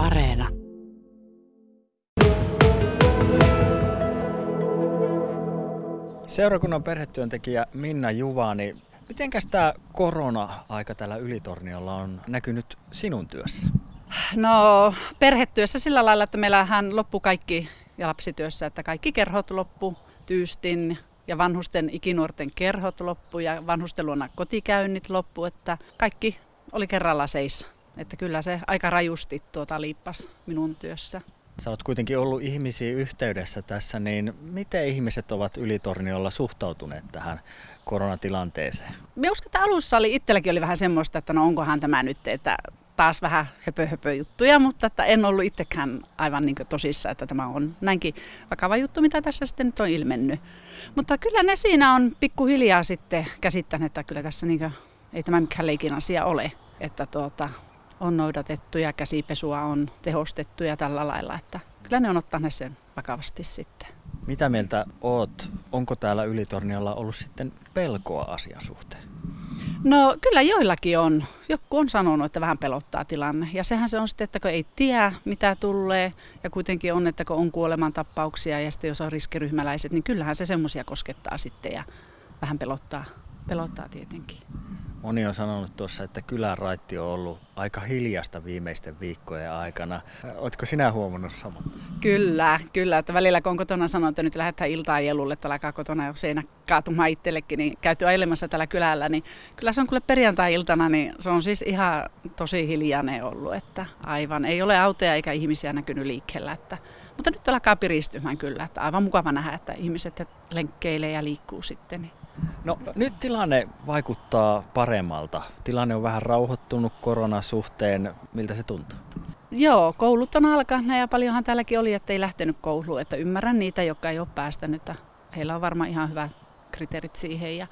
Areena. Seurakunnan perhetyöntekijä Minna Juvani, mitenkäs tämä korona-aika täällä Ylitorniolla on näkynyt sinun työssä? No perhetyössä sillä lailla, että meillähän loppu kaikki ja lapsityössä, että kaikki kerhot loppu tyystin ja vanhusten ikinuorten kerhot loppu ja vanhusten luona kotikäynnit loppu, että kaikki oli kerralla seis. Että kyllä se aika rajusti tuota liippas minun työssä. Sä oot kuitenkin ollut ihmisiä yhteydessä tässä, niin miten ihmiset ovat Ylitorniolla suhtautuneet tähän koronatilanteeseen? Me uskon, että alussa oli itselläkin oli vähän semmoista, että no onkohan tämä nyt, että taas vähän höpö, höpö juttuja, mutta että en ollut itsekään aivan niin tosissa, että tämä on näinkin vakava juttu, mitä tässä sitten nyt on ilmennyt. Mutta kyllä ne siinä on pikkuhiljaa sitten käsittäneet, että kyllä tässä niin ei tämä mikään leikin asia ole, että tuota, on noudatettu ja käsipesua on tehostettu ja tällä lailla, että kyllä ne on ottaneet sen vakavasti sitten. Mitä mieltä oot? Onko täällä Ylitorniolla ollut sitten pelkoa asian suhteen? No kyllä joillakin on. Joku on sanonut, että vähän pelottaa tilanne. Ja sehän se on sitten, että kun ei tiedä mitä tulee ja kuitenkin on, että kun on kuolemantapauksia ja sitten jos on riskiryhmäläiset, niin kyllähän se semmoisia koskettaa sitten ja vähän pelottaa, pelottaa tietenkin. Moni on sanonut tuossa, että kylänraitti on ollut aika hiljasta viimeisten viikkojen aikana. Oletko sinä huomannut saman? Kyllä, kyllä. Että välillä kun on kotona sanonut, että nyt lähdetään iltaan jelulle, että alkaa kotona jo seinä kaatumaan itsellekin, niin käyty ajelemassa tällä kylällä, niin kyllä se on kyllä perjantai-iltana, niin se on siis ihan tosi hiljainen ollut, että aivan ei ole autoja eikä ihmisiä näkynyt liikkeellä, että mutta nyt alkaa piristymään kyllä, että aivan mukava nähdä, että ihmiset lenkkeilee ja liikkuu sitten. Niin No nyt tilanne vaikuttaa paremmalta. Tilanne on vähän rauhoittunut koronasuhteen. Miltä se tuntuu? Joo, koulut on alkanut ja paljonhan täälläkin oli, että ei lähtenyt kouluun. Että ymmärrän niitä, jotka ei ole päästänyt. Heillä on varmaan ihan hyvä kriteerit siihen. Ja,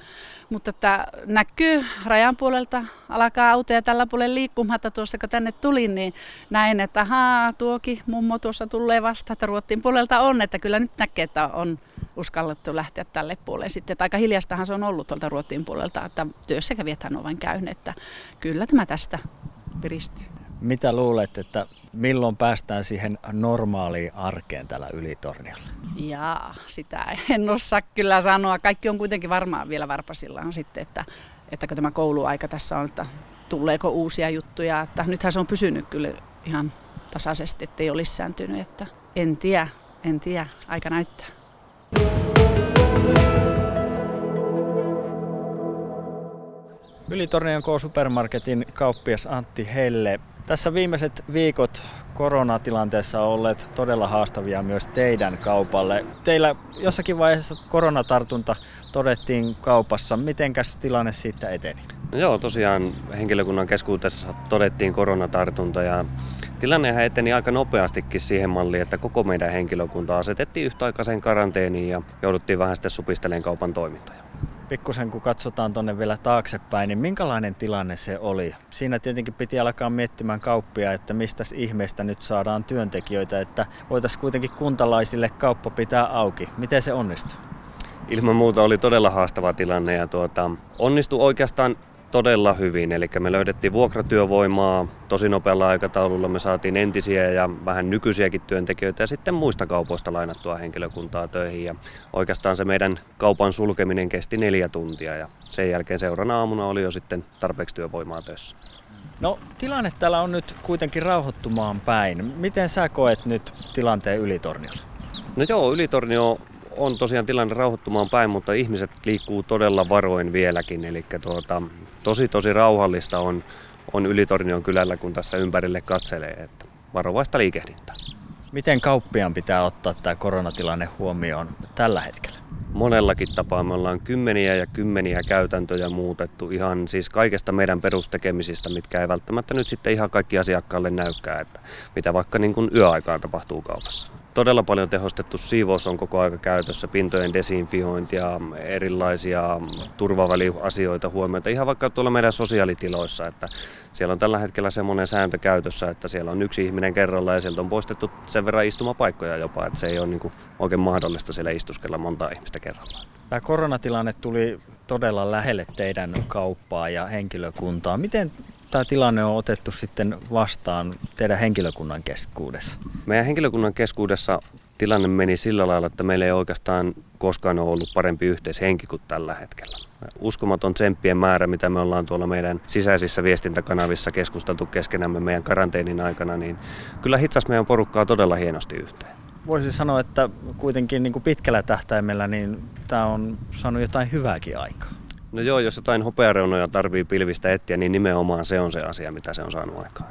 mutta että näkyy rajan puolelta, alkaa autoja tällä puolella liikkumatta tuossa kun tänne tulin, niin näin, että haa, tuokin mummo tuossa tulee vasta, että Ruotsin puolelta on, että kyllä nyt näkee, että on uskallettu lähteä tälle puolelle. Sitten, että aika hiljastahan se on ollut tuolta Ruotsin puolelta, että työssäkävijäthän on vain käynyt, että kyllä tämä tästä piristyy. Mitä luulet, että milloin päästään siihen normaaliin arkeen täällä Ylitorniolla? Jaa, sitä en osaa kyllä sanoa. Kaikki on kuitenkin varmaan vielä varpasillaan sitten, että, että kun tämä kouluaika tässä on, että tuleeko uusia juttuja. Että nythän se on pysynyt kyllä ihan tasaisesti, ettei ole lisääntynyt. Että en tiedä, en tiedä, aika näyttää. Ylitornion K-supermarketin kauppias Antti Helle. Tässä viimeiset viikot koronatilanteessa on olleet todella haastavia myös teidän kaupalle. Teillä jossakin vaiheessa koronatartunta todettiin kaupassa. Mitenkäs tilanne siitä eteni? No joo, tosiaan henkilökunnan keskuudessa todettiin koronatartunta ja tilannehan eteni aika nopeastikin siihen malliin, että koko meidän henkilökunta asetettiin yhtäaikaiseen karanteeniin ja jouduttiin vähän sitten supistelemaan kaupan toimintoja pikkusen kun katsotaan tuonne vielä taaksepäin, niin minkälainen tilanne se oli? Siinä tietenkin piti alkaa miettimään kauppia, että mistä ihmeestä nyt saadaan työntekijöitä, että voitaisiin kuitenkin kuntalaisille kauppa pitää auki. Miten se onnistui? Ilman muuta oli todella haastava tilanne ja tuota, onnistui oikeastaan todella hyvin. Eli me löydettiin vuokratyövoimaa tosi nopealla aikataululla. Me saatiin entisiä ja vähän nykyisiäkin työntekijöitä ja sitten muista kaupoista lainattua henkilökuntaa töihin. Ja oikeastaan se meidän kaupan sulkeminen kesti neljä tuntia ja sen jälkeen seuraavana aamuna oli jo sitten tarpeeksi työvoimaa töissä. No tilanne täällä on nyt kuitenkin rauhoittumaan päin. Miten sä koet nyt tilanteen Ylitorniolla? No joo, Ylitornio on tosiaan tilanne rauhoittumaan päin, mutta ihmiset liikkuu todella varoin vieläkin. Eli tuota, tosi tosi rauhallista on, on Ylitornion kylällä, kun tässä ympärille katselee. Että varovaista liikehdintää. Miten kauppiaan pitää ottaa tämä koronatilanne huomioon tällä hetkellä? Monellakin tapaa me ollaan kymmeniä ja kymmeniä käytäntöjä muutettu ihan siis kaikesta meidän perustekemisistä, mitkä ei välttämättä nyt sitten ihan kaikki asiakkaalle näykää, että mitä vaikka niin kuin yöaikaan tapahtuu kaupassa todella paljon tehostettu siivous on koko aika käytössä, pintojen desinfiointia, erilaisia turvaväliasioita huomioita, ihan vaikka tuolla meidän sosiaalitiloissa, että siellä on tällä hetkellä semmoinen sääntö käytössä, että siellä on yksi ihminen kerralla ja sieltä on poistettu sen verran istumapaikkoja jopa, että se ei ole niin kuin oikein mahdollista siellä istuskella monta ihmistä kerrallaan. Tämä koronatilanne tuli todella lähelle teidän kauppaa ja henkilökuntaa. Miten tämä tilanne on otettu sitten vastaan teidän henkilökunnan keskuudessa? Meidän henkilökunnan keskuudessa tilanne meni sillä lailla, että meillä ei oikeastaan koskaan ole ollut parempi yhteishenki kuin tällä hetkellä. Uskomaton tsemppien määrä, mitä me ollaan tuolla meidän sisäisissä viestintäkanavissa keskusteltu keskenämme meidän karanteenin aikana, niin kyllä hitsas meidän porukkaa todella hienosti yhteen. Voisi sanoa, että kuitenkin niin kuin pitkällä tähtäimellä niin tämä on saanut jotain hyvääkin aikaa. No joo, jos jotain hopeareunoja tarvii pilvistä etsiä, niin nimenomaan se on se asia, mitä se on saanut aikaan.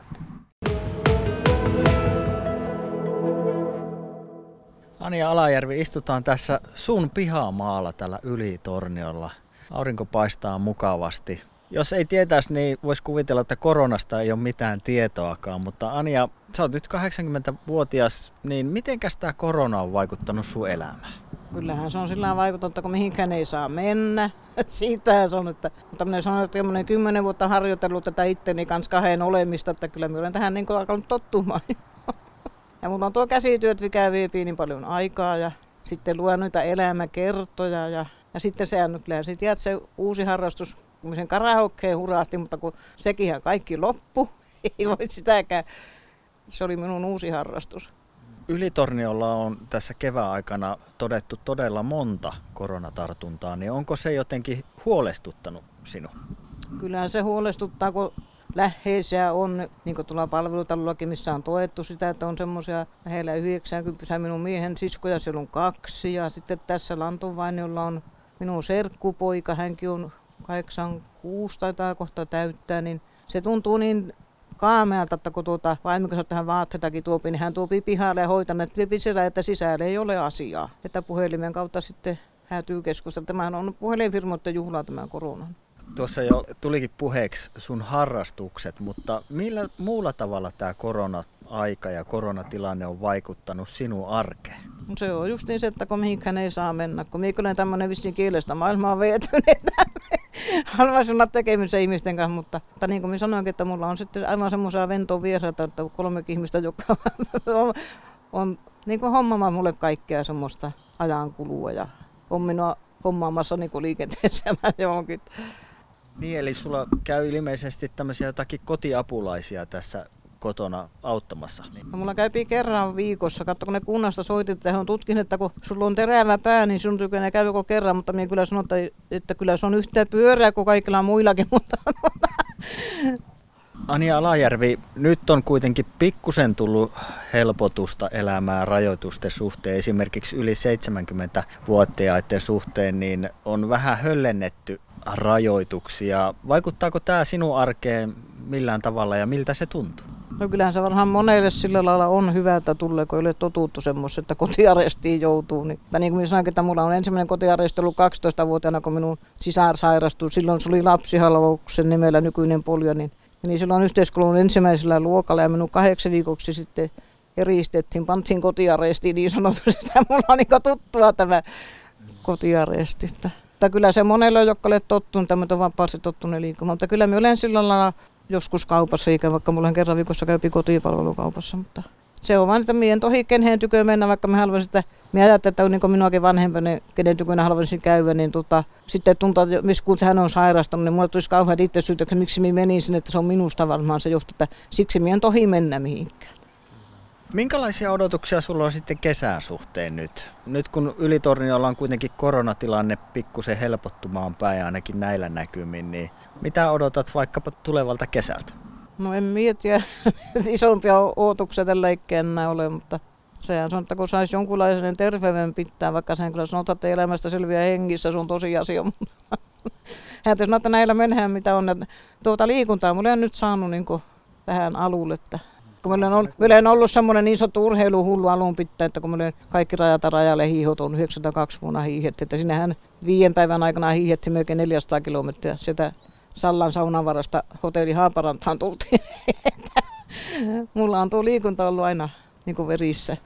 Anja Alajärvi, istutaan tässä sun pihamaalla tällä Ylitorniolla. Aurinko paistaa mukavasti. Jos ei tietäisi, niin voisi kuvitella, että koronasta ei ole mitään tietoakaan, mutta Anja, sä oot nyt 80-vuotias, niin mitenkäs tämä korona on vaikuttanut sun elämään? Kyllähän se on sillä vaikuttanut, että kun mihinkään ei saa mennä. Siitähän se on, että, mutta minä sanon, että minä kymmenen vuotta harjoitellut tätä itteni kanssa kahden olemista, että kyllä minä olen tähän niin alkanut tottumaan. Ja mulla on tuo käsityöt, mikä vie niin paljon aikaa ja sitten luen noita elämäkertoja ja, ja sitten kyllä sitten se uusi harrastus, kun sen karaokkeen hurahti, mutta kun sekin kaikki loppu, ei voi sitäkään. Se oli minun uusi harrastus. Ylitorniolla on tässä kevään aikana todettu todella monta koronatartuntaa, niin onko se jotenkin huolestuttanut sinua? Kyllähän se huolestuttaa, kun läheisiä on, niin kuin tuolla palvelutalollakin, missä on toettu sitä, että on semmoisia lähellä 90 minun miehen siskoja, siellä on kaksi. Ja sitten tässä Lantunvainiolla on minun serkkupoika, hänkin on 86 taitaa kohta täyttää, niin se tuntuu niin kaamealta, että kun tuota vaimo sanoo, että hän vaatteitakin tuopi, niin hän tuopi pihalle ja hoitaa, että sisällä, että sisällä ei ole asiaa. Että puhelimen kautta sitten häätyy keskustella. Tämähän on puhelinfirmoiden juhla tämä korona. Tuossa jo tulikin puheeksi sun harrastukset, mutta millä muulla tavalla tämä korona-aika ja koronatilanne on vaikuttanut sinun arkeen? Se on just niin se, että kun mihinkään ei saa mennä. Kun minä tämmöinen vissiin kielestä maailmaa veetynyt, haluaisin olla tekemisissä ihmisten kanssa, mutta, mutta niin kuin minä sanoinkin, että mulla on sitten aivan semmoisia ventoa vieraita, että kolme ihmistä, jotka on, on niin kuin hommaamaan mulle kaikkea semmoista ajankulua ja on minua hommaamassa niin kuin liikenteessä johonkin. Niin, eli sulla käy ilmeisesti tämmöisiä jotakin kotiapulaisia tässä kotona auttamassa? No, mulla käypi kerran viikossa. Katso, kun ne kunnasta soitit, että he on tutkin, että kun sulla on terävä pää, niin sun tykönä käy joko kerran, mutta minä kyllä sanon, että, että kyllä se on yhtä pyörää kuin kaikilla muillakin, mutta Anja Alajärvi, nyt on kuitenkin pikkusen tullut helpotusta elämään rajoitusten suhteen. Esimerkiksi yli 70-vuotiaiden suhteen niin on vähän höllennetty rajoituksia. Vaikuttaako tämä sinun arkeen millään tavalla ja miltä se tuntuu? No kyllähän se varmaan monelle sillä lailla on hyvä, että tulee, kun ei ole totuttu semmoista, että kotiarestiin joutuu. Niin, tai niin kuin minä sanoin, että mulla on ensimmäinen kotiaresti ollut 12-vuotiaana, kun minun sisar sairastui. Silloin se oli lapsihalvauksen nimellä nykyinen polio, niin, niin silloin yhteiskunnan ensimmäisellä luokalla ja minun kahdeksan viikoksi sitten eristettiin, pantiin kotiarestiin niin sanotusti, että mulla on niin tuttua tämä kotiaresti. Mutta kyllä se monelle, jotka olet tottunut, tämmöinen vapaasti tottunut liikkumaan. Mutta kyllä me olen sillä lailla joskus kaupassa, eikä vaikka mulla kerran viikossa käypi kotipalvelukaupassa. Mutta se on vain, että mien tohi keneen tykö mennä, vaikka me haluaisin, että me ajattelin, että niin minuakin vanhempani, kenen tykönä haluaisin käydä, niin tota, sitten tuntuu, että missä kun hän on sairastunut, niin mulle tulisi kauhean itse syytä, että miksi minä menisin, että se on minusta varmaan se johtuu, että siksi minä en tohi mennä mihinkään. Minkälaisia odotuksia sulla on sitten kesän suhteen nyt? Nyt kun Ylitorniolla on kuitenkin koronatilanne pikkusen helpottumaan päin ainakin näillä näkymin, niin mitä odotat vaikkapa tulevalta kesältä? No en mietiä, isompia odotuksia tällä enää ole, mutta sehän on, että kun saisi jonkunlaisen terveyden pitää, vaikka sen kyllä sanotaan, että elämästä selviää hengissä, se on tosiasia, mutta hän sanoo, että näillä mennään mitä on. Tuota liikuntaa mulla on nyt saanut niin tähän alulle, että kun meillä on, ollut, meillä on ollut semmoinen niin sanottu urheiluhullu alun pitää, että kun meillä kaikki rajata rajalle hiihot on 92 vuonna hiihet, että sinnehän viiden päivän aikana hiihetti melkein 400 kilometriä sieltä Sallan saunavarasta hotelli Haaparantaan tultiin. Mulla on tuo liikunta ollut aina niin kuin verissä.